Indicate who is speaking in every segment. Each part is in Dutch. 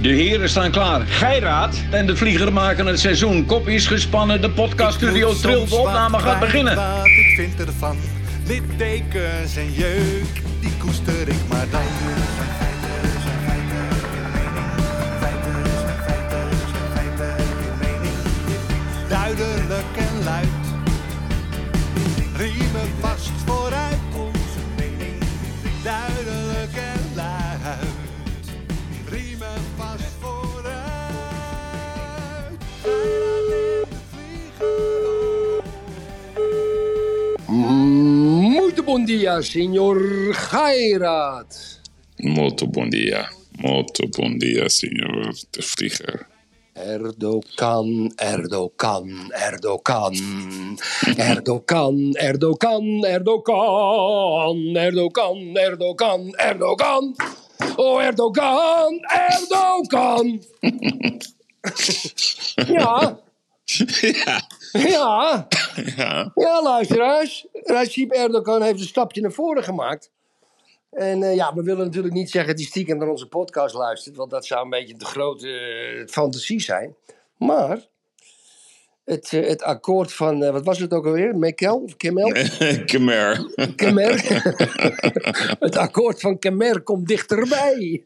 Speaker 1: De heren staan klaar. Geiraat en de vlieger maken het seizoen. Kop is gespannen, de podcaststudio trilt. De opname gaat beginnen.
Speaker 2: Wat ik vind ervan, littekens en jeuk, die koester ik maar dan. Duidelijk en luid, riemen vast vooruit
Speaker 3: bom dia, senhor Gairat.
Speaker 4: Molto bom dia. Molto bom dia, senhor de vlieger.
Speaker 3: Erdogan, Erdogan, Erdogan. Erdogan, Erdogan, Erdogan. Erdogan, Erdogan, Erdogan. Oh, Erdogan, Erdogan. ja,
Speaker 4: ja,
Speaker 3: ja.
Speaker 4: ja.
Speaker 3: Ja, luisteraars. Recep Erdogan heeft een stapje naar voren gemaakt. En eh, ja, we willen natuurlijk niet zeggen dat hij stiekem naar onze podcast luistert, want dat zou een beetje de grote eh, fantasie zijn. Maar het, eh, het akkoord van, eh, wat was het ook alweer? Mekel of Kemel?
Speaker 4: Khmer.
Speaker 3: Kemer. het akkoord van Kemer komt dichterbij.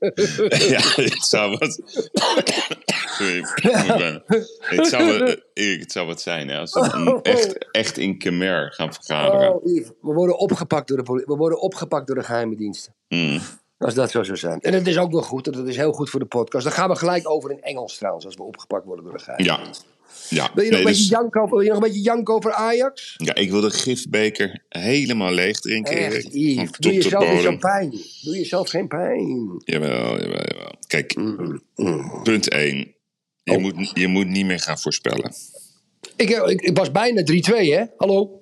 Speaker 4: ja, het zou wat... Sorry, ik zou wat, het zou wat zijn hè, als we een echt, echt in Khmer gaan vergaderen.
Speaker 3: Oh, Yves, we worden opgepakt door de poli- we worden opgepakt door de geheime diensten.
Speaker 4: Mm.
Speaker 3: Als dat zo zou zijn. En het is ook wel goed, dat is heel goed voor de podcast. Dan gaan we gelijk over in Engels trouwens, als we opgepakt worden door de geheime
Speaker 4: Ja.
Speaker 3: dienst.
Speaker 4: Ja.
Speaker 3: Wil je, nog
Speaker 4: Nee,
Speaker 3: een beetje
Speaker 4: dus-
Speaker 3: wil je nog een beetje janken over Ajax?
Speaker 4: ja, ik wil de gifbeker helemaal leeg drinken,
Speaker 3: Echt. Yves. Doe jezelf
Speaker 4: bodem.
Speaker 3: pijn. Doe jezelf geen pijn.
Speaker 4: Jawel, jawel, jawel. Kijk,
Speaker 3: Mm,
Speaker 4: punt 1. Je,
Speaker 3: Oh.
Speaker 4: moet, je moet niet meer gaan voorspellen.
Speaker 3: Ik, ik, ik was bijna 3-2, hè? Hallo?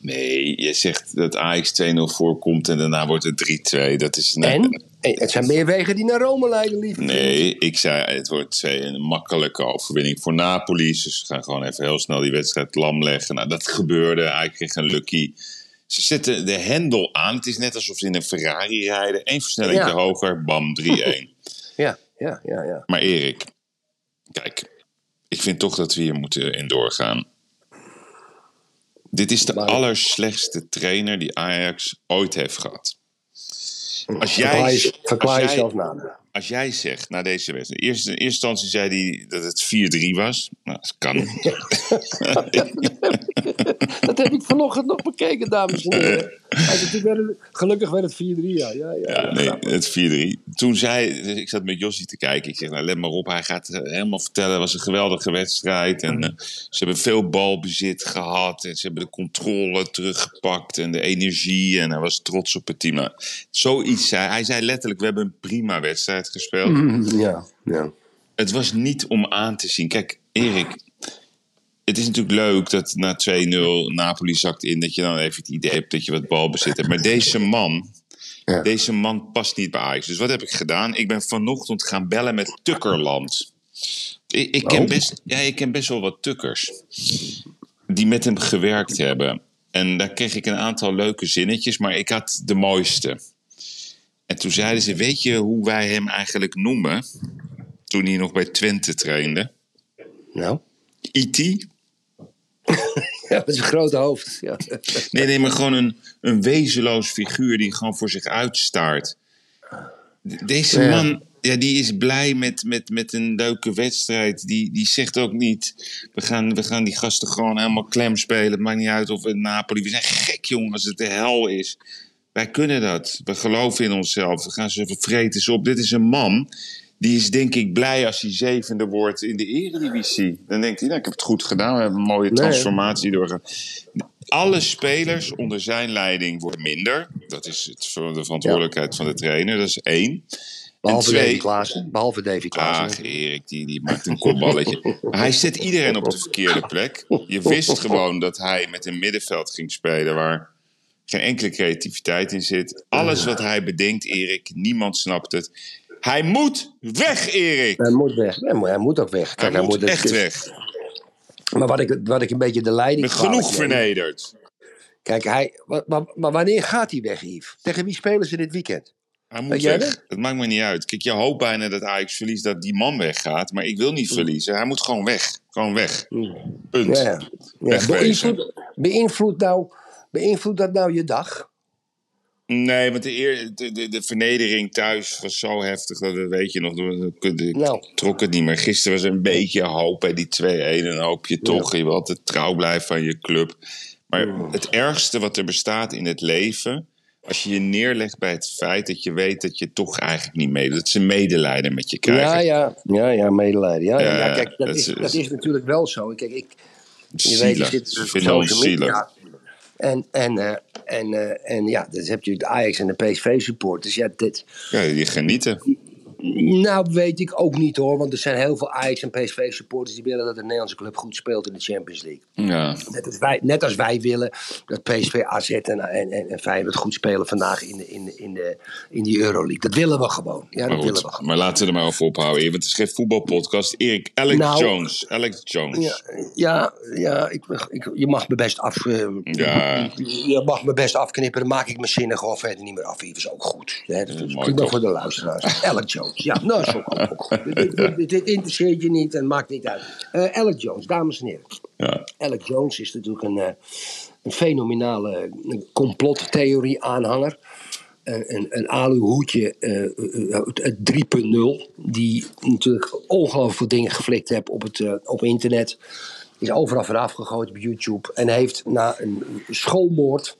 Speaker 4: Nee, je zegt dat Ajax 2-0 voorkomt en daarna wordt het 3-2. Dat is nee,
Speaker 3: En? Het zijn meer wegen die naar Rome leiden, lief.
Speaker 4: Nee, ik zei het wordt een makkelijke overwinning voor Napoli. Dus ze gaan gewoon even heel snel die wedstrijd lam leggen. Nou, dat gebeurde. Hij kreeg een lucky. Ze zetten de hendel aan. Het is net alsof ze in een Ferrari rijden. Eén versnelling
Speaker 3: Ja.
Speaker 4: hoger, bam, 3-1.
Speaker 3: Ja, ja, ja, ja.
Speaker 4: maar Erik, kijk. Ik vind toch dat we hier moeten in doorgaan. Dit is de allerslechtste trainer die Ajax ooit heeft gehad. Als jij,
Speaker 3: Verklaar,
Speaker 4: als als jij zegt na deze wedstrijd. Eerst, in eerste instantie zei hij dat het 4-3 was. Nou, dat kan.
Speaker 3: Dat heb ik vanochtend nog bekeken, dames en heren. Hij zei, toen werd het- Gelukkig werd het 4-3, ja. ja, ja,
Speaker 4: Ja, nee, het 4-3. Toen zei, dus ik zat met Jossie te kijken. Ik zeg, nou, let maar op, hij gaat eh, helemaal vertellen. Het was een geweldige wedstrijd. En eh, ze hebben veel balbezit gehad. En ze hebben de controle teruggepakt. En de energie. En hij was trots op het team. Nou, zoiets zei hij. zei letterlijk, we hebben een prima wedstrijd gespeeld.
Speaker 3: Mm, ja, ja.
Speaker 4: het was niet om aan te zien. Kijk, Erik, het is natuurlijk leuk dat na 2-0 Napoli zakt in, dat je dan even het idee hebt dat je wat balbezit hebt. Maar deze man,
Speaker 3: Ja.
Speaker 4: deze man past niet bij Ajax. Dus wat heb ik gedaan? Ik ben vanochtend gaan bellen met Tukkerland. Ik, ik, ken,
Speaker 3: Oh.
Speaker 4: best, ja, ik ken best wel wat Tukkers die met hem gewerkt hebben. En daar kreeg ik een aantal leuke zinnetjes, maar ik had de mooiste. En toen zeiden ze, weet je hoe wij hem eigenlijk noemen? Toen hij nog bij Twente trainde.
Speaker 3: Nou,
Speaker 4: E.T.?
Speaker 3: ja, is een grote hoofd. Ja.
Speaker 4: Nee, nee, maar gewoon een, een wezenloos figuur die gewoon voor zich uitstaart. De- Deze
Speaker 3: Ja.
Speaker 4: man, ja, die is blij met, met, met een leuke wedstrijd. Die, die zegt ook niet, we gaan, we gaan die gasten gewoon helemaal klem spelen. Het maakt niet uit of het Napoli... We zijn gek, jongen, als het de hel is. Wij kunnen dat. We geloven in onszelf. We gaan ze vervreten ze op. Dit is een man... Die is denk ik blij als hij zevende wordt in de eredivisie. Dan denkt hij, nou, ik heb het goed gedaan. We hebben een mooie
Speaker 3: Nee.
Speaker 4: transformatie doorgaan. Alle spelers onder zijn leiding worden minder. Dat is het, de verantwoordelijkheid van de trainer. Dat is één.
Speaker 3: Behalve
Speaker 4: twee,
Speaker 3: Davy Klaassen. Behalve Davy Klaassen.
Speaker 4: Ach, Erik, die, die maakt een kopballetje. Maar hij zet iedereen op de verkeerde plek. Je wist gewoon dat hij met een middenveld ging spelen waar geen enkele creativiteit in zit. Alles wat hij bedenkt, Erik, niemand snapt het. Hij moet weg, Erik!
Speaker 3: Hij moet weg. Hij moet, hij moet ook weg.
Speaker 4: Hij moet
Speaker 3: het-
Speaker 4: echt weg.
Speaker 3: Maar wat ik, wat ik een beetje de leiding
Speaker 4: genoeg vernederd.
Speaker 3: Kijk, hij, maar, maar wanneer gaat hij weg, Yves? Tegen wie spelen ze dit weekend?
Speaker 4: Hij moet weg.
Speaker 3: dat?
Speaker 4: Het maakt me niet uit. Kijk, je hoopt bijna dat Ajax verliest dat die man weggaat. Maar ik wil niet verliezen. Hij moet gewoon weg. Gewoon weg. Punt.
Speaker 3: Ja, ja. Beïnvloedt beïnvloed nou, beïnvloed dat nou je dag?
Speaker 4: Nee, want de, eer, de, de, de vernedering thuis was zo heftig. Dat, weet je nog. Ik
Speaker 3: Nou.
Speaker 4: trok het niet meer. Gisteren was een beetje hoop bij die 2-1. En dan hoop je toch. Je wil altijd trouw blijven aan je club. Maar het ergste wat er bestaat in het leven. Als je je neerlegt bij het feit dat je weet dat je toch eigenlijk niet meedoet. Dat ze medelijden met je krijgen.
Speaker 3: Ja, ja, ja, ja, medelijden. Ja, ja. Kijk, dat,
Speaker 4: dat
Speaker 3: is, dat is natuurlijk wel zo. Kijk, ik, je
Speaker 4: Zielig.
Speaker 3: weet, ik zit social media.
Speaker 4: zielig.
Speaker 3: En, en, eh, en, eh, en ja, dus heb je de Ajax en de PSV supporters. Ja, dit,
Speaker 4: Ja, die genieten.
Speaker 3: Nou, weet ik ook niet hoor. Want er zijn heel veel Ajax en PSV supporters die willen dat de Nederlandse club goed speelt in de Champions League.
Speaker 4: Ja.
Speaker 3: Net als wij, net als wij willen dat PSV, AZ en, en, en, en Feyenoord goed spelen vandaag in, de, in, de, in, de, in die Euroleague. Dat willen we gewoon. Ja, dat
Speaker 4: Maar,
Speaker 3: willen we gewoon.
Speaker 4: maar laten we er maar over ophouden. Want het is geen voetbalpodcast. Erik, Alex
Speaker 3: Nou.
Speaker 4: Jones. Alex Jones.
Speaker 3: Ja, ja, ja ik, ik, je mag me best af. eh,
Speaker 4: Ja.
Speaker 3: Je mag me best afknippen, dan maak ik mijn zinnen gewoon verder niet meer af. Dat is ook goed. Hè? Dat is
Speaker 4: toch?
Speaker 3: voor de luisteraars. Alex Jones. Ja, nou is ook, ook goed. Dit, dit, dit- dit interesseert je niet en maakt niet uit. Eh Alex Jones, dames en heren.
Speaker 4: Ja.
Speaker 3: Alex Jones is natuurlijk een, eh, een fenomenale complottheorie-aanhanger. Een, een, een aluhoedje eh, eh, het 3.0, die natuurlijk ongelooflijk veel dingen geflikt heeft op, het, eh, op internet. Is overal vanaf gegooid op YouTube. En heeft na een schoolmoord,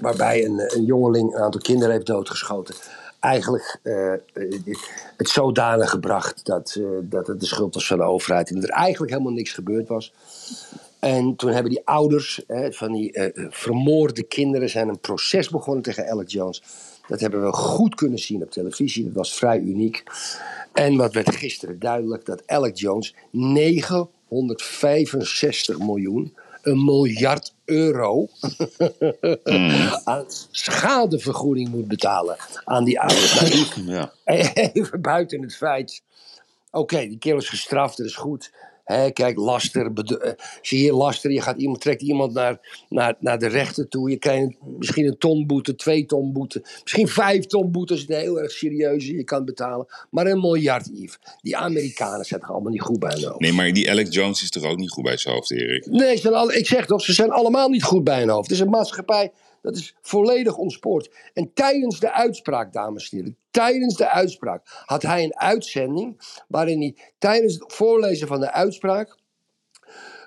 Speaker 3: waarbij een, een jongeling een aantal kinderen heeft doodgeschoten. Eigenlijk eh, het zodanig gebracht dat, eh, dat het de schuld was van de overheid. En dat er eigenlijk helemaal niks gebeurd was. En toen hebben die ouders hè, van die eh, vermoorde kinderen zijn een proces begonnen tegen Alex Jones. Dat hebben we goed kunnen zien op televisie. Dat was vrij uniek. En wat werd gisteren duidelijk, dat Alex Jones 965 miljoen, een miljard euro, aan schadevergoeding moet betalen aan die ouders. Die-
Speaker 4: Ja.
Speaker 3: Even buiten het feit. Oké, die kerel is gestraft, dat is goed. Hè, kijk, laster. eh, Zie je laster, je gaat iemand, trekt iemand naar, naar, naar de rechter toe. Je krijgt misschien een ton boete, twee ton boete. Misschien vijf ton boete als het heel erg serieus is. Je kan betalen. Maar een miljard, Yves. Die Amerikanen zijn toch allemaal niet goed bij hun hoofd.
Speaker 4: Nee, maar die Alex Jones is toch ook niet goed bij zijn hoofd, Erik?
Speaker 3: Nee, ze zijn al, ik zeg toch, ze zijn allemaal niet goed bij hun hoofd. Het is een maatschappij, dat is volledig ontspoord. En tijdens de uitspraak, dames en heren, tijdens de uitspraak had hij een uitzending waarin hij tijdens het voorlezen van de uitspraak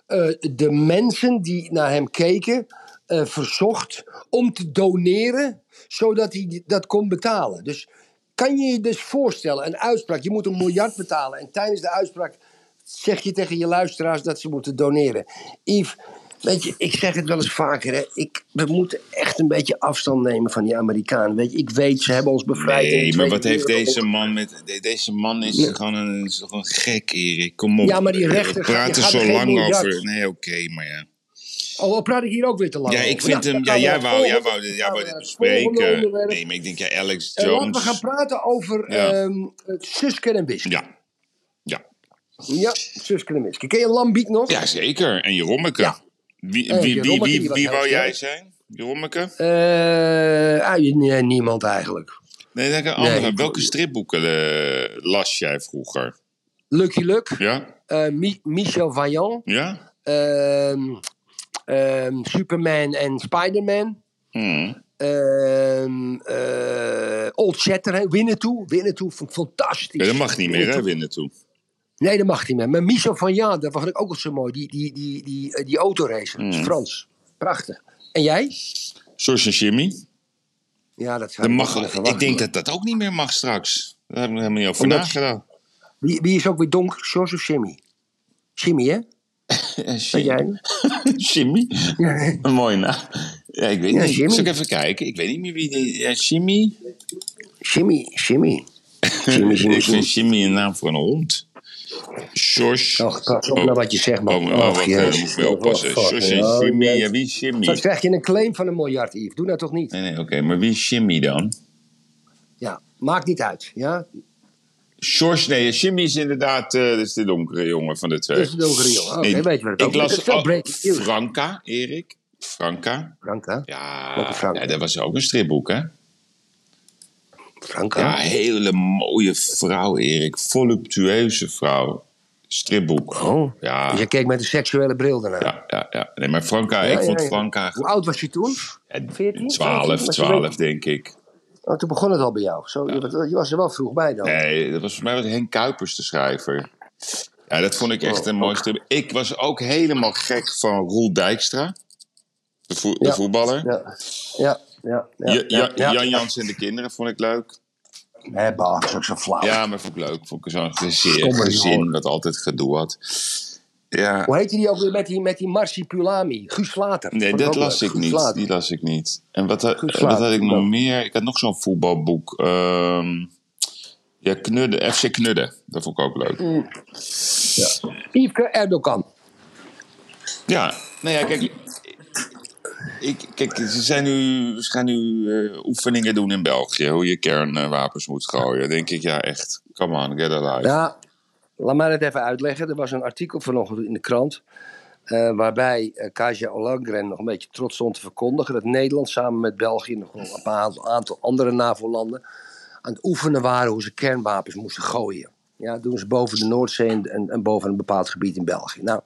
Speaker 3: eh, de mensen die naar hem keken eh, verzocht om te doneren, zodat hij dat kon betalen. Dus kan je je dus voorstellen, een uitspraak, je moet een miljard betalen en tijdens de uitspraak zeg je tegen je luisteraars dat ze moeten doneren. Yves, weet je, ik zeg het wel eens vaker, hè. Ik, we moeten echt een beetje afstand nemen van die Amerikanen. Weet je, ik weet, ze hebben ons bevrijd.
Speaker 4: Nee, maar wat heeft deze man met... de- Deze man is gewoon een, is gewoon gek, Erik. Kom op.
Speaker 3: Ja, maar die
Speaker 4: We
Speaker 3: rechter gaat-
Speaker 4: praten zo lang over... Nee, oké, maar ja.
Speaker 3: Oh, dan praat ik hier ook weer te lang
Speaker 4: Ja, ik vind
Speaker 3: Nou,
Speaker 4: hem...
Speaker 3: dan
Speaker 4: Ja,
Speaker 3: we
Speaker 4: jij wou, jij wou, dit- jij wou dit
Speaker 3: volgende
Speaker 4: bespreken. Nee, maar ik denk, ja, Alex
Speaker 3: Eh, laten we
Speaker 4: Jones...
Speaker 3: gaan praten over
Speaker 4: Ja.
Speaker 3: het Suske en Wiske.
Speaker 4: Ja. Ja.
Speaker 3: Ja, Suske en Wiske. Ken je Lambiek nog?
Speaker 4: Ja, zeker. En Jerommeke.
Speaker 3: Ja.
Speaker 4: Wie,
Speaker 3: Eh,
Speaker 4: wie, wie, wie, wou jij zijn? Jerommeke?
Speaker 3: Eh, ah, niemand eigenlijk.
Speaker 4: Nee, denk een andere.
Speaker 3: Nee.
Speaker 4: Welke stripboeken eh, las jij vroeger?
Speaker 3: Lucky Luke,
Speaker 4: Ja?
Speaker 3: Mi- Michel Vaillant,
Speaker 4: Ja?
Speaker 3: ehm, ehm, Superman en Spider-Man.
Speaker 4: Hmm.
Speaker 3: ehm, eh, Old Shatterhand, Winnetou. Winnetou vond ik fantastisch.
Speaker 4: Ja, dat mag niet meer, hè, winnen toe.
Speaker 3: Nee, dat mag niet meer. Maar Michel Vaillant, dat vond ik ook al zo mooi. Die, die, die, die, eh, die autoracer, is
Speaker 4: Mm.
Speaker 3: Frans. Prachtig. En jij?
Speaker 4: En Jimmy.
Speaker 3: Ja, dat zou
Speaker 4: Dat
Speaker 3: ik
Speaker 4: mag, ik denk dat dat ook niet meer mag straks. Daar heb ik nog helemaal niet over
Speaker 3: Omdat-
Speaker 4: nagedacht.
Speaker 3: Wie, wie is ook weer donker, George of Jimmy? Jimmy, hè?
Speaker 4: Ja,
Speaker 3: En
Speaker 4: Jimmy.
Speaker 3: jij?
Speaker 4: Jimmy? Een mooie naam. Ja, ik weet
Speaker 3: Ja,
Speaker 4: niet.
Speaker 3: Jimmy.
Speaker 4: Zal ik even kijken? Ik weet niet meer wie die... Ja, Jimmy?
Speaker 3: Jimmy, Jimmy. Jimmy, Jimmy,
Speaker 4: ik vind Jimmy een naam voor een hond. George...
Speaker 3: Och, pas op naar wat je zegt, man.
Speaker 4: Oh, oh, wacht,
Speaker 3: jezus.
Speaker 4: eh, moet weer oppassen.
Speaker 3: Oh, fuck,
Speaker 4: George en Jimmy.
Speaker 3: jezus.
Speaker 4: Ja, wie is Jimmy?
Speaker 3: Straks krijg je een claim van een miljard, Yves. Doe dat toch niet?
Speaker 4: Nee, nee, oké. Maar wie is Jimmy dan?
Speaker 3: Ja, maakt niet uit. Ja,
Speaker 4: George, nee, Jimmy is inderdaad uh, dat is de donkere jongen van de twee.
Speaker 3: dat is de donkere jongen. Oké,
Speaker 4: Nee,
Speaker 3: weet je wat het
Speaker 4: ik las
Speaker 3: news.
Speaker 4: Franka, Erik. Franka.
Speaker 3: Frank, hè?
Speaker 4: Ja,
Speaker 3: Franka?
Speaker 4: ja, dat was ook een stripboek, hè? Ja, hele mooie vrouw, Erik. Voluptueuze vrouw. Stripboek.
Speaker 3: Oh.
Speaker 4: Ja,
Speaker 3: Dus je keek met een seksuele bril daarna.
Speaker 4: ja, ja, ja. Nee, maar Franka,
Speaker 3: Ja,
Speaker 4: ik vond
Speaker 3: ja.
Speaker 4: Franka...
Speaker 3: Hoe oud was je toen? 14?
Speaker 4: 12,
Speaker 3: 15? Was je
Speaker 4: 12 denk ik.
Speaker 3: Oh, toen begon het al bij jou. Zo, je, was- je was er wel vroeg bij dan.
Speaker 4: Nee, dat was voor mij was Henk Kuipers de schrijver. Ja, dat vond ik echt
Speaker 3: Oh,
Speaker 4: een mooi strip. Ik was ook helemaal gek van Roel Dijkstra. De, vo- de
Speaker 3: Ja.
Speaker 4: voetballer.
Speaker 3: Ja, ja, ja. ja,
Speaker 4: Ja,
Speaker 3: ja, ja.
Speaker 4: Jan Jans en de kinderen vond ik leuk.
Speaker 3: Hé, bah, dat is ook zo flauw.
Speaker 4: Ja, maar vond ik leuk. Vond ik zo'n gezin, gezin dat altijd gedoe had. Ja,
Speaker 3: Hoe heette die ook weer met die, met die Marsipulami? Guus Later.
Speaker 4: nee, dat las ik niet.
Speaker 3: Later.
Speaker 4: Die las ik niet. En wat, wat had ik nog
Speaker 3: ja.
Speaker 4: meer? Ik had nog zo'n voetbalboek. Ehm ja, Knudde, FC Knudde. Dat vond ik ook leuk.
Speaker 3: Mm. Yveske Erdogan.
Speaker 4: Ja, nou ja, kijk. Ik, kijk, ze, zijn nu, gaan nu eh, oefeningen doen in België. Hoe je kernwapens moet gooien. Denk ik, ja, echt. Come on, get alive.
Speaker 3: Ja, laat mij het even uitleggen. Er was een artikel vanochtend in de krant. eh, waarbij eh Kaja Ollongren nog een beetje trots stond te verkondigen. dat Nederland samen met België en nog een paar aantal andere NAVO-landen. aan het oefenen waren hoe ze kernwapens moesten gooien. Ja, dat doen ze boven de Noordzee en, en boven een bepaald gebied in België. Nou,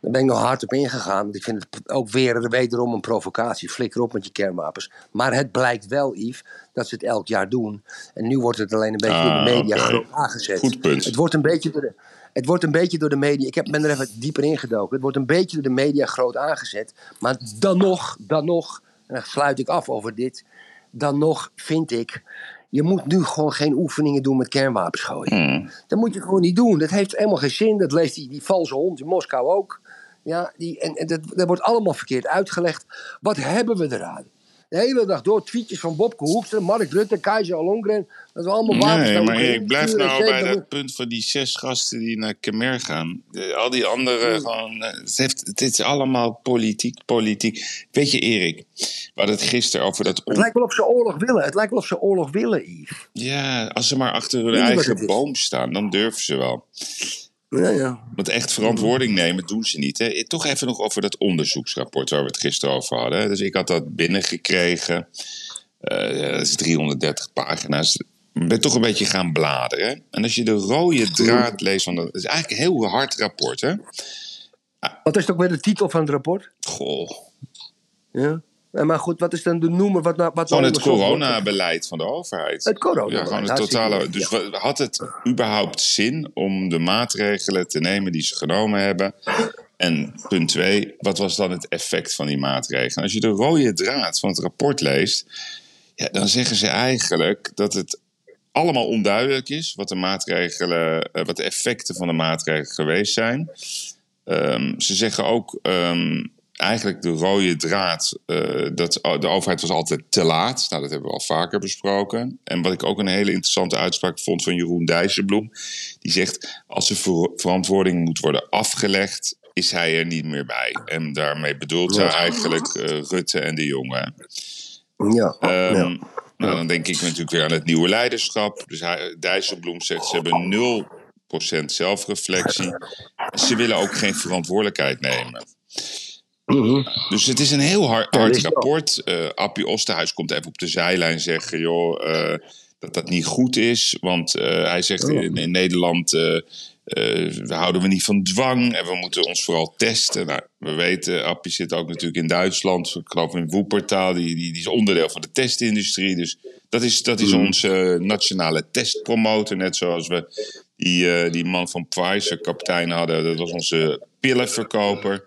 Speaker 3: daar ben ik nog hard op ingegaan. Want ik vind het ook weer wederom een provocatie. Flikker op met je kernwapens. Maar het blijkt wel, Yves, dat ze het elk jaar doen. En nu wordt het alleen een beetje in
Speaker 4: Ah,
Speaker 3: de media
Speaker 4: oké.
Speaker 3: groot aangezet.
Speaker 4: Goed punt.
Speaker 3: Het wordt een beetje door de, het wordt een beetje door de media. Ik heb, ben er even dieper ingedoken. Het wordt een beetje door de media groot aangezet. Maar dan nog, dan nog, en dan sluit ik af over dit. Dan nog vind ik. Je moet nu gewoon geen oefeningen doen met kernwapens gooien.
Speaker 4: Hmm.
Speaker 3: Dat moet je gewoon niet doen. Dat heeft helemaal geen zin. Dat leest die, die valse hond in Moskou ook. Ja, die, en, en dat, dat wordt allemaal verkeerd uitgelegd. Wat hebben we eraan? De hele dag door tweetjes van Bobke Hoekstra, Mark Rutte, Keizer Alongren. Dat we allemaal wapens
Speaker 4: Nee, maar ik blijf nou bij dat punt van die zes gasten die naar Kemer gaan. De- al die anderen gewoon. eh, Het, heeft, het is allemaal politiek, politiek. Weet je, Erik, we hadden het gisteren over dat.
Speaker 3: Het
Speaker 4: on-
Speaker 3: lijkt wel of ze oorlog willen. Het lijkt wel of ze oorlog willen, Yves.
Speaker 4: Ja, als ze maar achter hun eigen
Speaker 3: het is?
Speaker 4: boom staan, dan durven ze wel.
Speaker 3: Ja, ja.
Speaker 4: Want echt verantwoording nemen doen ze niet. Hè? Toch even nog over dat onderzoeksrapport waar we het gisteren over hadden. Dus ik had dat binnengekregen. Eh, ja, dat is 330 pagina's. Ik ben toch een beetje gaan bladeren. En als je de rode draad leest, van dat het is eigenlijk een heel hard rapport. Hè?
Speaker 3: Wat is ook weer de titel van het rapport?
Speaker 4: Goh.
Speaker 3: Ja. Ja, maar goed, wat is dan de noemer? Wat, nou- wat
Speaker 4: Gewoon
Speaker 3: nou
Speaker 4: het coronabeleid van de overheid.
Speaker 3: Het coronabeleid,
Speaker 4: Ja, gewoon het totale. Dus
Speaker 3: ja.
Speaker 4: had het überhaupt zin om de maatregelen te nemen die ze genomen hebben? En punt twee, wat was dan het effect van die maatregelen? Als je de rode draad van het rapport leest, ja, dan zeggen ze eigenlijk dat het allemaal onduidelijk is wat de maatregelen, eh, wat de effecten van de maatregelen geweest zijn. Ehm, ze zeggen ook ehm, eigenlijk de rode draad eh, dat de overheid was altijd te laat. Nou, dat hebben we al vaker besproken. En wat ik ook een hele interessante uitspraak vond van Jeroen Dijsselbloem. Die zegt, als er ver- verantwoording moet worden afgelegd, is hij er niet meer bij. En daarmee bedoelt hij eigenlijk eh, Rutte en de jongen.
Speaker 3: Ja.
Speaker 4: Ehm,
Speaker 3: ja.
Speaker 4: Nou, dan denk ik natuurlijk weer aan het nieuwe leiderschap. Dus hij, Dijsselbloem zegt ze hebben 0% zelfreflectie. Ze willen ook geen verantwoordelijkheid nemen.
Speaker 3: Mhm.
Speaker 4: Dus het is een heel hard, rapport. Eh Appie Osterhuis komt even op de zijlijn zeggen... joh, eh, dat dat niet goed is. Want eh, hij zegt
Speaker 3: Oh.
Speaker 4: in, in Nederland... we houden we niet van dwang en we moeten ons vooral testen. Nou, we weten, Appie zit ook natuurlijk in Duitsland. Ik geloof in Woepertaal, die, die, die is onderdeel van de testindustrie. Dus dat is, dat is onze nationale testpromotor. Net zoals we die, die man van Pfizer, kapitein, hadden. Dat was onze pillenverkoper.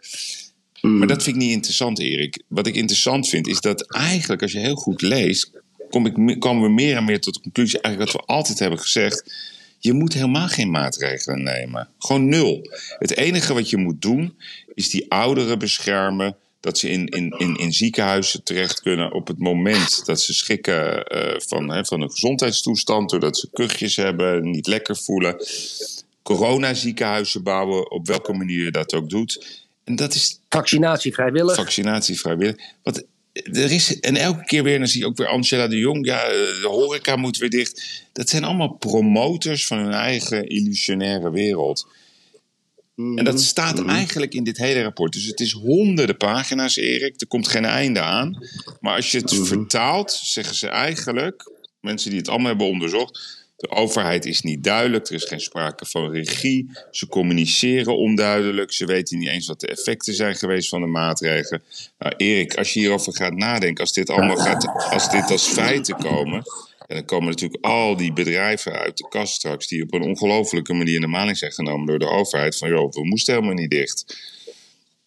Speaker 4: Maar dat vind ik niet interessant, Erik. Wat ik interessant vind, is dat eigenlijk, als je heel goed leest, kom ik, me- komen we meer en meer tot de conclusie, eigenlijk wat we altijd hebben gezegd. Je moet helemaal geen maatregelen nemen. Gewoon nul. Het enige wat je moet doen, is die ouderen beschermen. Dat ze in, in, in, in ziekenhuizen terecht kunnen op het moment dat ze schikken eh, van, hè, van hun gezondheidstoestand. Doordat ze kuchjes hebben, niet lekker voelen. Coronaziekenhuizen bouwen, op welke manier je dat ook doet. En dat is
Speaker 3: Vaccinatie vrijwillig.
Speaker 4: vaccinatie vrijwillig. Want er is, en elke keer weer, dan zie je ook weer Angela de Jong, ja, eh, de horeca moet weer dicht. Dat zijn allemaal promotors van hun eigen illusionaire wereld. En dat staat eigenlijk in dit hele rapport. Dus het is honderden pagina's, Erik. Er komt geen einde aan. Maar als je het vertaalt, zeggen ze eigenlijk... mensen die het allemaal hebben onderzocht. De overheid is niet duidelijk, er is geen sprake van regie. Ze communiceren onduidelijk, ze weten niet eens wat de effecten zijn geweest van de maatregelen. Nou, Erik, als je hierover gaat nadenken, als dit allemaal gaat, als dit als feiten komen. En dan komen natuurlijk al die bedrijven uit de kast straks, die op een ongelofelijke manier in de maling zijn genomen door de overheid. Van joh, we moesten helemaal niet dicht.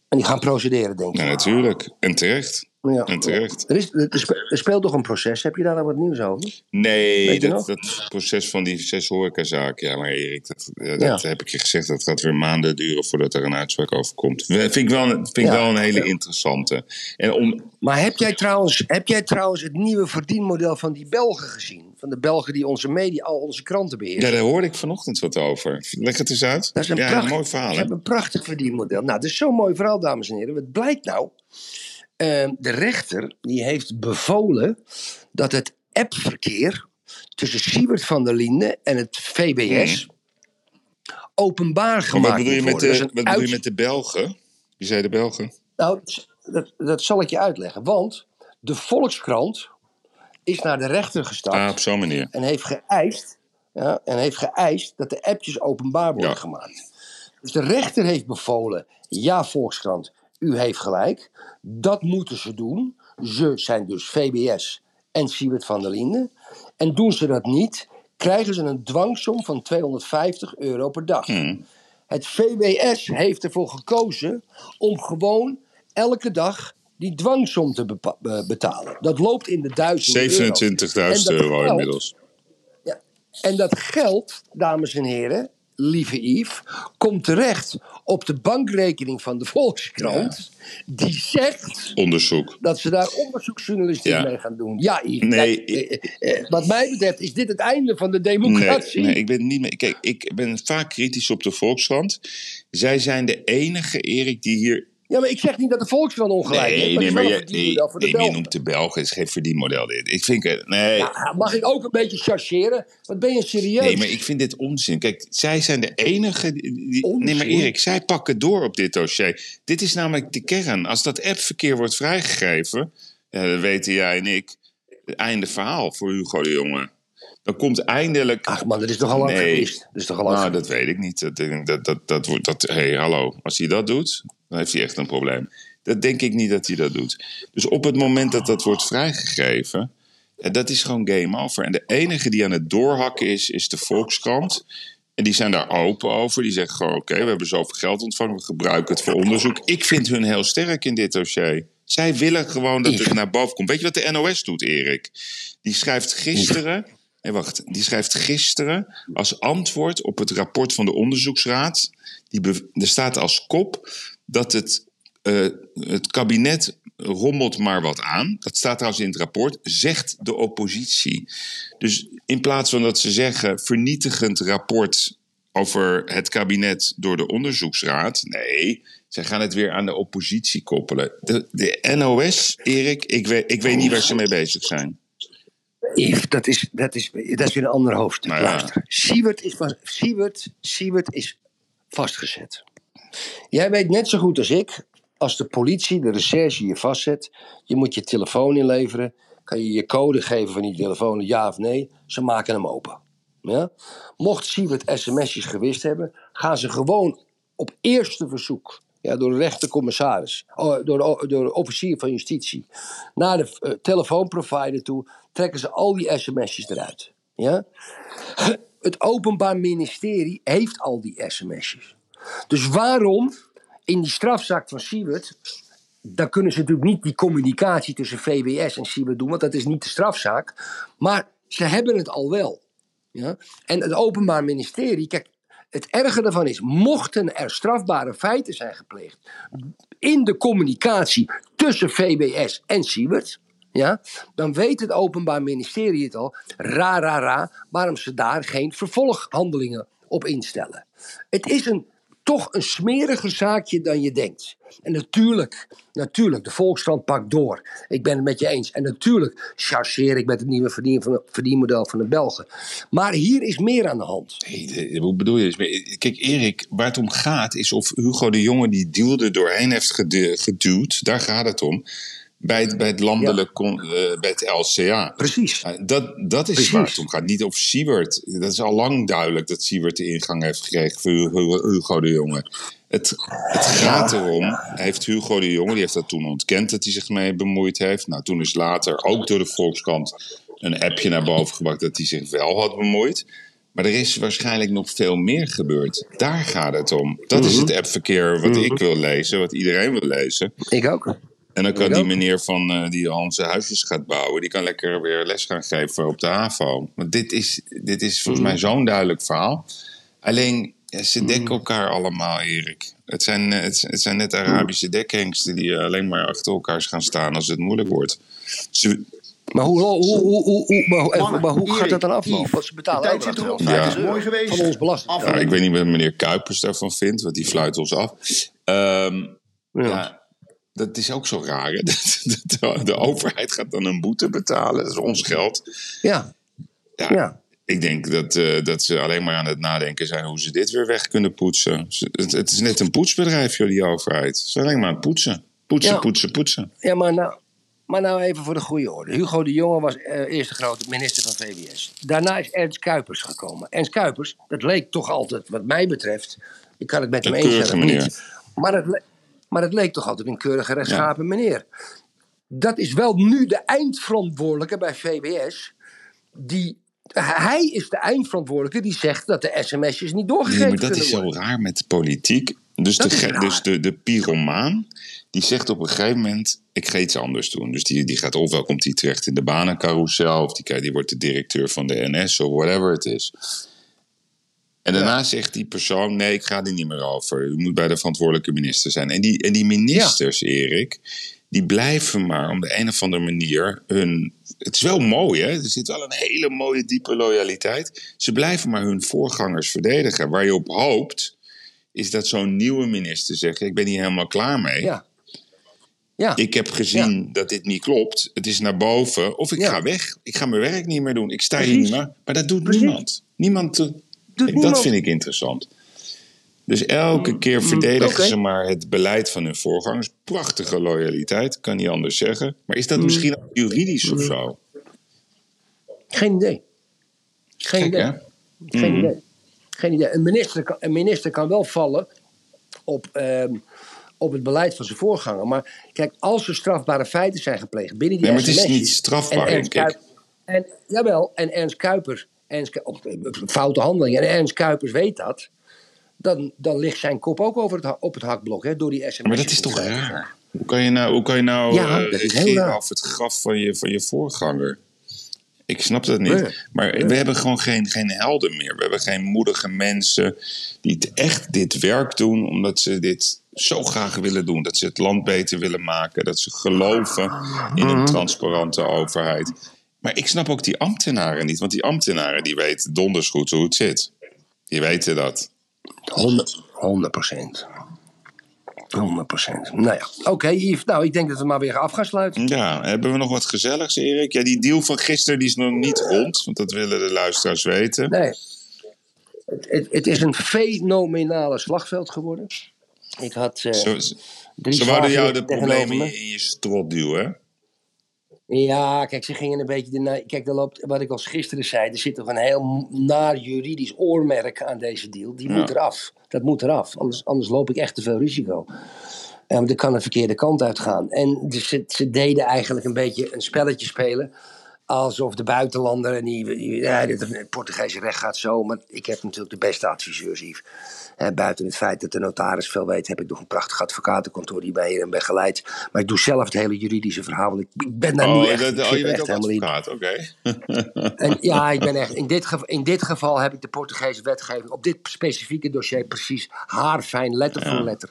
Speaker 3: En die gaan procederen, denk ik.
Speaker 4: Nou, natuurlijk. En terecht.
Speaker 3: Ja.
Speaker 4: En terecht.
Speaker 3: Er, is, er spe- speelt toch een proces? Heb je daar nou wat nieuws over?
Speaker 4: Nee, dat, dat proces van die zes horecazaken. Ja, maar Erik, dat, ja, dat heb ik je gezegd. Dat gaat weer maanden duren voordat er een uitspraak over komt. Vind ik wel, vind ik
Speaker 3: Ja.
Speaker 4: wel een hele interessante. En om,
Speaker 3: Maar heb jij, trouwens, heb jij trouwens het nieuwe verdienmodel van die Belgen gezien? Van de Belgen die onze media, al onze kranten beheersen?
Speaker 4: ja, daar hoorde ik vanochtend wat over. Leg het eens uit.
Speaker 3: Dat is een,
Speaker 4: ja,
Speaker 3: prachtig,
Speaker 4: een mooi verhaal.
Speaker 3: Ze hebben een prachtig verdienmodel. Nou, dat is zo'n mooi verhaal, dames en heren. Wat blijkt nou? Eh, de rechter die heeft bevolen dat het appverkeer tussen Siebert van der Linden en het VBS openbaar
Speaker 4: Maar
Speaker 3: gemaakt
Speaker 4: wat bedoel je met de, wat bedoel je met de Belgen? Je zei de Belgen.
Speaker 3: Nou, dat, dat zal ik je uitleggen. Want de Volkskrant is naar de rechter gestapt
Speaker 4: Ah, op zo'n manier.
Speaker 3: en heeft geëist, ja, en heeft geëist dat de appjes openbaar worden
Speaker 4: Ja.
Speaker 3: gemaakt. Dus de rechter heeft bevolen, ja Volkskrant, u heeft gelijk. Dat moeten ze doen. Ze zijn dus VBS en Siebert van der Linden. En doen ze dat niet, krijgen ze een dwangsom van 250 euro per dag.
Speaker 4: Hmm.
Speaker 3: Het VWS heeft ervoor gekozen om gewoon elke dag die dwangsom te be- betalen. Dat loopt in de duizenden euro.
Speaker 4: 27.000
Speaker 3: En dat
Speaker 4: euro inmiddels.
Speaker 3: Ja. En dat geld, dames en heren, lieve Yves, komt terecht op de bankrekening van de Volkskrant. Die zegt
Speaker 4: Onderzoek.
Speaker 3: dat ze daar onderzoeksjournalistiek
Speaker 4: Ja.
Speaker 3: mee gaan doen. Ja, Yves.
Speaker 4: Nee,
Speaker 3: kijk, eh, eh, wat mij betreft is dit het einde van de democratie.
Speaker 4: Nee, nee, ik ben niet mee. Kijk, ik ben vaak kritisch op de Volkskrant. Zij zijn de enige, Erik, die hier.
Speaker 3: Ja, maar ik zeg niet dat de Volkskrant ongelijk heeft.
Speaker 4: Nee,
Speaker 3: maar
Speaker 4: nee, maar je, nee,
Speaker 3: verdienmodel voor de
Speaker 4: nee, je noemt de Belgen. Het is geen verdienmodel dit. Ik vind het. Nee.
Speaker 3: Ja, mag ik ook een beetje chargeren? Wat ben je serieus?
Speaker 4: Nee, maar ik vind dit onzin. Kijk, zij zijn de enige. Die,
Speaker 3: Onzin?
Speaker 4: nee, maar Erik, zij pakken door op dit dossier. Dit is namelijk de kern. Als dat appverkeer wordt vrijgegeven, ja, dat weten jij en ik. Het einde verhaal voor Hugo de Jonge. Dan komt eindelijk.
Speaker 3: Ach man, dat is toch al lang
Speaker 4: Nee.
Speaker 3: geweest? Dat is toch al lang
Speaker 4: Nou,
Speaker 3: geweest?
Speaker 4: dat weet ik niet. Dat, dat, dat, dat. Dat, hey, hallo. Als hij dat doet, dan heeft hij echt een probleem. Dat denk ik niet dat hij dat doet. Dus op het moment dat dat wordt vrijgegeven, ja, dat is gewoon game over. En de enige die aan het doorhakken is, is de Volkskrant. En die zijn daar open over. Die zeggen gewoon: oké, we hebben zoveel geld ontvangen, we gebruiken het voor onderzoek. Ik vind hun heel sterk in dit dossier. Zij willen gewoon dat het naar boven komt. Weet je wat de NOS doet, Erik? Die schrijft gisteren. Nee, wacht. Die schrijft gisteren als antwoord op het rapport van de onderzoeksraad. Die er staat als kop dat het, eh, het kabinet rommelt maar wat aan. Dat staat trouwens in het rapport. Zegt de oppositie. Dus in plaats van dat ze zeggen vernietigend rapport over het kabinet door de onderzoeksraad. Nee, zij gaan het weer aan de oppositie koppelen. De, de NOS, Erik, ik weet, ik weet niet waar ze mee bezig zijn.
Speaker 3: Yves, dat is, dat, is, dat is weer een ander hoofdstuk.
Speaker 4: Nou ja.
Speaker 3: Luister. Siewert is, Siewert is vastgezet. Jij weet net zo goed als ik, als de politie, de recherche je vastzet, je moet je telefoon inleveren, kan je je code geven van die telefoon, ja of nee, ze maken hem open. Ja? Mocht Siewert sms'jes gewist hebben, gaan ze gewoon op eerste verzoek, ja, door de rechtercommissaris, oh, door, door de officier van justitie, naar de eh, telefoonprovider toe, trekken ze al die sms'jes eruit. Ja? Het Openbaar Ministerie heeft al die sms'jes. Dus waarom in die strafzaak van Siewert, dan kunnen ze natuurlijk niet die communicatie tussen VWS en Siewert doen, want dat is niet de strafzaak. Maar ze hebben het al wel. Ja? En het Openbaar Ministerie, kijk, het erge daarvan is, mochten er strafbare feiten zijn gepleegd in de communicatie tussen VBS en Siewert, ja, dan weet het Openbaar Ministerie het al, ra, ra, ra, waarom ze daar geen vervolghandelingen op instellen. Het is een, toch een smeriger zaakje dan je denkt. En natuurlijk, natuurlijk, de Volkskrant pakt door. Ik ben het met je eens. En natuurlijk chargeer ik met het nieuwe van, verdienmodel van de Belgen. Maar hier is meer aan de hand.
Speaker 4: De- hoe bedoel je? Kijk, Erik, waar het om gaat is of Hugo de Jonge die deal doorheen heeft gedu- geduwd. Daar gaat het om. Bij het, bij het landelijk, con- eh, bij het LCA.
Speaker 3: Precies.
Speaker 4: Ja, dat, dat is
Speaker 3: Precies.
Speaker 4: waar het om gaat. Niet over Siewert. Dat is al lang duidelijk dat Siewert de ingang heeft gekregen voor Hugo, de Jonge. Het, het gaat erom, heeft Hugo de Jonge, die heeft dat toen ontkend dat hij zich mee bemoeid heeft. Nou, toen is later ook door de Volkskrant een appje naar boven gebracht dat hij zich wel had bemoeid. Maar er is waarschijnlijk nog veel meer gebeurd. Daar gaat het om. Dat is het appverkeer wat ik wil lezen, wat iedereen wil lezen.
Speaker 3: Ik ook.
Speaker 4: En dan kan die meneer van eh, die al zijn huisjes gaat bouwen, die kan lekker weer les gaan geven op de HAVO. Want dit is, dit is volgens mij zo'n duidelijk verhaal. Alleen, ja, ze dekken elkaar allemaal, Erik. Het zijn, eh, het, het zijn net Arabische dekhengsten die eh, alleen maar achter elkaar gaan staan als het moeilijk wordt. Ze,
Speaker 3: Maar hoe, hoe, hoe, hoe, hoe- maar, hoe-
Speaker 5: Mannen,
Speaker 3: maar hoe gaat dat dan aflopen?
Speaker 5: Yves,
Speaker 3: Want ze betalen
Speaker 5: tijd zit erop.
Speaker 3: achteraf.
Speaker 4: Ja.
Speaker 5: Het is mooi geweest.
Speaker 3: Van ons belasting.
Speaker 5: Af-
Speaker 4: ja, ik weet niet wat meneer Kuipers daarvan vindt, want die fluit ons af. Ehm,
Speaker 3: Ja.
Speaker 4: ja, dat is ook zo raar. Hè? De, de, de overheid gaat dan een boete betalen, dat is ons geld.
Speaker 3: Ja.
Speaker 4: Ja,
Speaker 3: Ja.
Speaker 4: Ik denk dat, eh, dat ze alleen maar aan het nadenken zijn hoe ze dit weer weg kunnen poetsen. Het, het is net een poetsbedrijf, joh, die overheid. Ze zijn alleen maar aan het poetsen. Poetsen,
Speaker 3: Ja.
Speaker 4: poetsen, poetsen.
Speaker 3: Ja, maar nou, maar nou even voor de goede orde. Hugo de Jonge was eh eerste grote minister van VWS. Daarna is Ernst Kuipers gekomen. Ernst Kuipers, dat leek toch altijd, wat mij betreft... Ik kan het met hem
Speaker 4: Een
Speaker 3: eens zijn niet. Maar het, maar het leek toch altijd een keurige rechtschapen meneer. Dat is wel nu de eindverantwoordelijke bij VWS. Die, hij is de eindverantwoordelijke die zegt dat de sms'jes niet doorgegeven
Speaker 4: Nee, maar dat is zo
Speaker 3: worden.
Speaker 4: raar met politiek. Dus, de,
Speaker 3: Dat
Speaker 4: dus de, de pyromaan, die zegt op een gegeven moment... ik ga iets anders doen. Dus die, die gaat ofwel komt hij terecht in de banencarousel... of die, die wordt de directeur van de NS of whatever het is. En daarna zegt die persoon, nee, ik ga er niet meer over. U moet bij de verantwoordelijke minister zijn. En die, en die ministers, Erik, die blijven maar om de een of andere manier hun... Het is wel mooi, hè? Er zit wel een hele mooie, diepe loyaliteit. Ze blijven maar hun voorgangers verdedigen. Waar je op hoopt, is dat zo'n nieuwe minister zegt... ik ben hier helemaal klaar mee.
Speaker 3: Ja. Ja.
Speaker 4: Ik heb gezien dat dit niet klopt. Het is naar boven. Of ik
Speaker 3: Ja.
Speaker 4: ga weg. Ik ga mijn werk niet meer doen. Ik sta hier niet meer. Maar dat doet
Speaker 3: Precies.
Speaker 4: niemand. Niemand...
Speaker 3: Doet
Speaker 4: dat vind ik interessant. Dus elke keer verdedigen
Speaker 3: oké.
Speaker 4: ze maar het beleid van hun voorgangers. Prachtige loyaliteit, kan niet anders zeggen. Maar is dat
Speaker 3: Mm.
Speaker 4: misschien ook juridisch of zo?
Speaker 3: Geen idee. Geen
Speaker 4: Gek,
Speaker 3: idee.
Speaker 4: hè?
Speaker 3: Geen idee. Geen idee. Een minister kan, een minister kan wel vallen op, ehm, op het beleid van zijn voorganger. Maar kijk, als er strafbare feiten zijn gepleegd binnen die
Speaker 4: Nee, maar het is niet strafbaar,
Speaker 3: en Ernst en, jawel, en Ernst Kuipers, Ernst, of, eh, foute handelingen, en Ernst Kuipers weet dat. Dan, dan ligt zijn kop ook over het, op het hakblok hè, door die SMS'jes.
Speaker 4: Maar dat is toch raar? Hoe kan je nou, hoe kan je nou
Speaker 3: Ja,
Speaker 4: eh,
Speaker 3: dat is heel
Speaker 4: regeren
Speaker 3: raar.
Speaker 4: over het graf van je, van je voorganger? Ik snap dat niet.
Speaker 3: Nee.
Speaker 4: Maar we hebben gewoon geen, geen helden meer. We hebben geen moedige mensen die het echt dit werk doen omdat ze dit zo graag willen doen. Dat ze het land beter willen maken. Dat ze geloven in
Speaker 3: Mhm.
Speaker 4: een transparante overheid. Maar ik snap ook die ambtenaren niet. Want die ambtenaren die weten donders goed hoe het zit. Die weten dat.
Speaker 3: 100 100 procent. 100 procent. Nou ja, oké Yves. Nou, ik denk dat we maar weer af gaan sluiten.
Speaker 4: Ja, hebben we nog wat gezelligs, Erik? Ja, die deal van gisteren die is nog niet rond, want dat willen de luisteraars weten.
Speaker 3: Nee. Het, het, het is een fenomenale slagveld geworden. Ik had. eh,
Speaker 4: Zo,
Speaker 3: drie
Speaker 4: ze wouden jou de problemen
Speaker 3: me.
Speaker 4: in je strot duwen, hè?
Speaker 3: Ja, kijk, ze gingen een beetje. De, kijk, er loopt, wat ik al gisteren zei, er zit toch een heel naar juridisch oormerk aan deze deal. Die
Speaker 4: Ja.
Speaker 3: moet eraf. Dat moet eraf. Anders, anders loop ik echt te veel risico. En want ik kan de verkeerde kant uitgaan. En dus ze, ze deden eigenlijk een beetje een spelletje spelen. Alsof de buitenlander. En die, die- ja, het Portugese recht gaat zo. Maar ik heb natuurlijk de beste adviseurs. Hè, buiten het feit dat de notaris veel weet, heb ik nog een prachtig advocatenkantoor die mij hierin begeleidt. Maar ik doe zelf het hele juridische verhaal. Want ik, ik ben daar nu
Speaker 4: Oh,
Speaker 3: echt.
Speaker 4: dat, oh je bent
Speaker 3: echt
Speaker 4: ook advocaat, oké.
Speaker 3: Ja, ik ben echt. In dit, geval, in dit geval heb ik de Portugese wetgeving op dit specifieke dossier precies haarfijn, letter voor letter.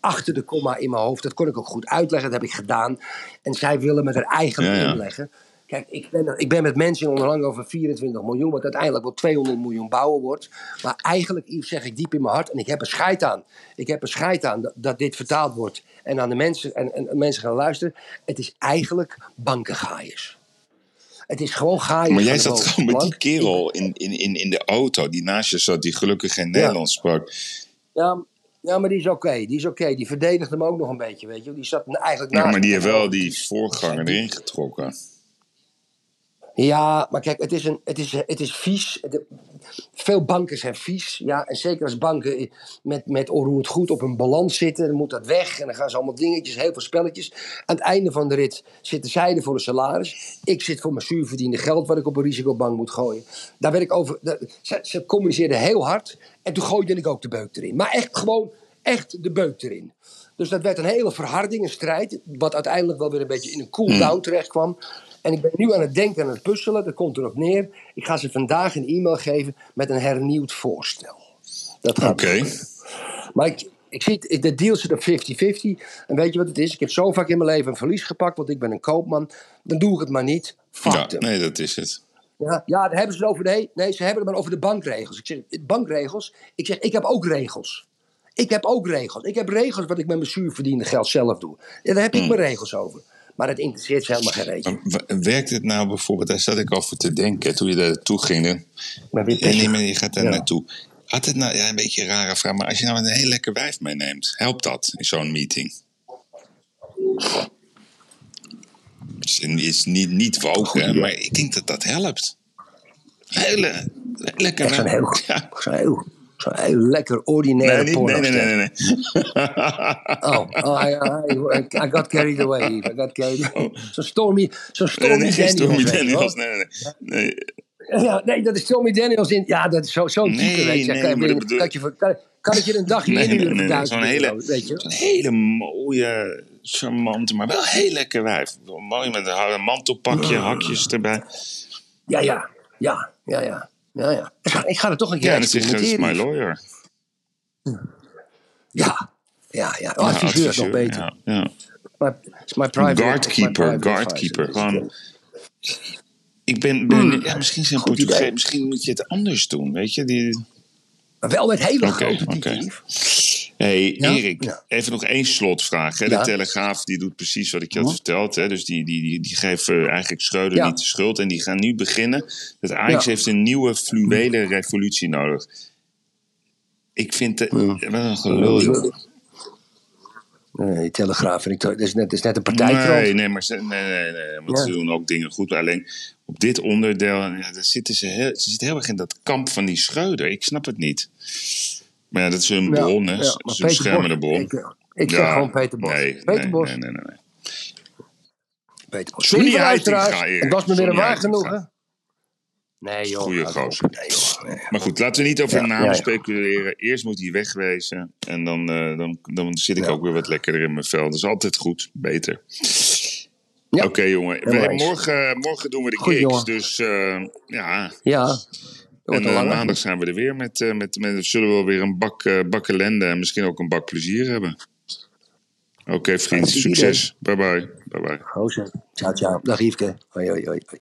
Speaker 3: Achter de komma in mijn hoofd. Dat kon ik ook goed uitleggen. Dat heb ik gedaan. En zij willen me er eigenlijk
Speaker 4: Ja, ja.
Speaker 3: in leggen. Kijk, ik ben, ik ben met mensen in onderhandeling over 24 miljoen, wat uiteindelijk wel 200 miljoen bouwen wordt. Maar eigenlijk Yves, zeg ik diep in mijn hart, en ik heb er scheid aan. Ik heb er scheid aan dat, dat dit vertaald wordt en aan de mensen, en, en, en mensen gaan luisteren. Het is eigenlijk bankengaaiers. Het is gewoon gaaiers.
Speaker 4: Maar jij zat gewoon met die kerel in, in, in, in de auto die naast je zat, die gelukkig geen Nederlands sprak.
Speaker 3: Ja, ja, Ja, maar die is oké. Die is oké. Die verdedigt hem ook nog een beetje, weet je. Die zat eigenlijk
Speaker 4: Ja,
Speaker 3: naast
Speaker 4: maar die heeft wel die voorganger erin getrokken.
Speaker 3: Ja, maar kijk, het is, een, het is, het is vies. Het- veel banken zijn vies. Ja, en zeker als banken met, met onroerend goed op een balans zitten, dan moet dat weg. En dan gaan ze allemaal dingetjes, heel veel spelletjes. Aan het einde van de rit zitten zij er voor een salaris. Ik zit voor mijn zuurverdiende geld wat ik op een risicobank moet gooien. Daar werd ik over. daar- ze, ze communiceerden heel hard. En toen gooide ik ook de beuk erin. Maar echt gewoon, echt de beuk erin. Dus dat werd een hele verharding, een strijd. Wat uiteindelijk wel weer een beetje in een cool-down terecht kwam. En ik ben nu aan het denken en aan het puzzelen. Dat komt erop neer. Ik ga ze vandaag een e-mail geven met een hernieuwd voorstel. Dat gaat
Speaker 4: Oké.
Speaker 3: Maar ik, ik zie de deal zit op 50-50. En weet je wat het is? Ik heb zo vaak in mijn leven een verlies gepakt, want ik ben een koopman. Dan doe ik het maar niet. Fuck
Speaker 4: Ja, nee, dat is het.
Speaker 3: Ja, ja, daar hebben ze het over. Nee, nee, ze hebben het maar over de bankregels. Ik zeg, bankregels? Ik zeg, ik heb ook regels. Ik heb ook regels. Ik heb regels wat ik met mijn zuurverdiende geld zelf doe. Ja, daar heb ik mijn regels over. Maar het interesseert ze helemaal geen
Speaker 4: Werkt het nou bijvoorbeeld, daar zat ik over te denken toen je daar naartoe ging.
Speaker 3: Maar
Speaker 4: Ja, nee, maar je gaat daar
Speaker 3: Ja.
Speaker 4: naartoe. Had het nou, ja, een beetje een rare vraag, maar als je nou een heel lekker wijf meeneemt, helpt dat in zo'n meeting? Is, is niet, niet woke, hè, maar ik denk dat dat helpt. Hele, lekker
Speaker 3: zo'n heel,
Speaker 4: Ja.
Speaker 3: heel lekker ordinaire
Speaker 4: Nee, niet, nee, nee, nee, nee, nee.
Speaker 3: Oh, oh I, I, I got carried away. I got carried away. Zo'n Stormy,
Speaker 4: Nee,
Speaker 3: Stormy
Speaker 4: nee, geen
Speaker 3: Daniels.
Speaker 4: Stormy. Daniels. Nee, nee, nee. nee.
Speaker 3: Ja, nee, dat is Stormy Daniels in. Ja, dat is zo- zo'n
Speaker 4: Nee,
Speaker 3: type, weet je.
Speaker 4: nee,
Speaker 3: kan, je- kan, je, kan, kan ik je een dagje
Speaker 4: Nee, nee,
Speaker 3: inhuren
Speaker 4: nee, nee. Zo'n hele, zo'n hele mooie, charmante, maar wel heel lekker wijf. Mooi met een een mantelpakje, hakjes erbij.
Speaker 3: Ja, ja, ja, ja, ja. Ja, ja. Ik, ga, ik ga er toch een keer
Speaker 4: Ja, zeg je, dat is my
Speaker 3: experimenteren.
Speaker 4: lawyer.
Speaker 3: Ja, ja, ja.
Speaker 4: Ja,
Speaker 3: Adviseur is nog beter.
Speaker 4: Ja, ja.
Speaker 3: Is mijn private
Speaker 4: Guardkeeper,
Speaker 3: my private
Speaker 4: guardkeeper. Gewoon, ik ben, ben ja, misschien zijn
Speaker 3: Hmm.
Speaker 4: Portugees, misschien moet je het anders doen, weet je? Die...
Speaker 3: Maar wel met hele
Speaker 4: Oké,
Speaker 3: grote
Speaker 4: oké. Hey,
Speaker 3: Ja?
Speaker 4: Erik,
Speaker 3: Ja.
Speaker 4: even nog één slotvraag. Hè?
Speaker 3: Ja.
Speaker 4: De Telegraaf die doet precies wat ik je had verteld. Hè? Dus die, die, die, die geven eigenlijk Schreuder
Speaker 3: Ja.
Speaker 4: niet de schuld. En die gaan nu beginnen. Dat Ajax
Speaker 3: Ja.
Speaker 4: heeft een nieuwe fluwele revolutie nodig. Ik vind het wel een gelul, joh.
Speaker 3: Nee, die Telegraaf vind ik. Dat is net, dat is net een partijkrant.
Speaker 4: Nee, nee, maar ze, nee, nee, nee, want
Speaker 3: Ja.
Speaker 4: ze doen ook dingen goed. Maar alleen op dit onderdeel, ja, daar zitten ze, heel, ze zitten heel erg in dat kamp van die Schreuder. Ik snap het niet. Maar ja, dat is hun bron, hè.
Speaker 3: ja,
Speaker 4: Ze
Speaker 3: maar
Speaker 4: ze
Speaker 3: Peter
Speaker 4: beschermen de
Speaker 3: Bos,
Speaker 4: bron.
Speaker 3: Ik, eh, ik zeg gewoon Peter Bos.
Speaker 4: Nee,
Speaker 3: Peter
Speaker 4: nee,
Speaker 3: Bos.
Speaker 4: Nee, nee, nee, nee.
Speaker 3: Peter Bos. Luisteraars,
Speaker 4: Erik.
Speaker 3: Het was me weer een waar genoegen. Nee joh.
Speaker 4: Goeie gozer.
Speaker 3: Nee, joh. Nee.
Speaker 4: Maar goed, laten we niet over
Speaker 3: Ja,
Speaker 4: namen
Speaker 3: ja, ja.
Speaker 4: speculeren. Eerst moet hij wegwezen. En dan, eh, dan, dan zit ik ook weer wat lekkerder in mijn vel. Dat is altijd goed. Beter.
Speaker 3: Ja.
Speaker 4: Oké, jongen. Morgen, morgen doen we de
Speaker 3: Goed,
Speaker 4: gigs.
Speaker 3: jongen.
Speaker 4: Dus eh, ja,
Speaker 3: Ja.
Speaker 4: En eh, maandag zijn we er weer met, eh, met, met zullen we wel weer een bak, eh, bak ellende en misschien ook een bak plezier hebben. Oké, vriend, succes. Bye bye. Bye bye.
Speaker 3: Gozer. Ciao, ciao. Dag Yveske. Hoi, hoi. hoi.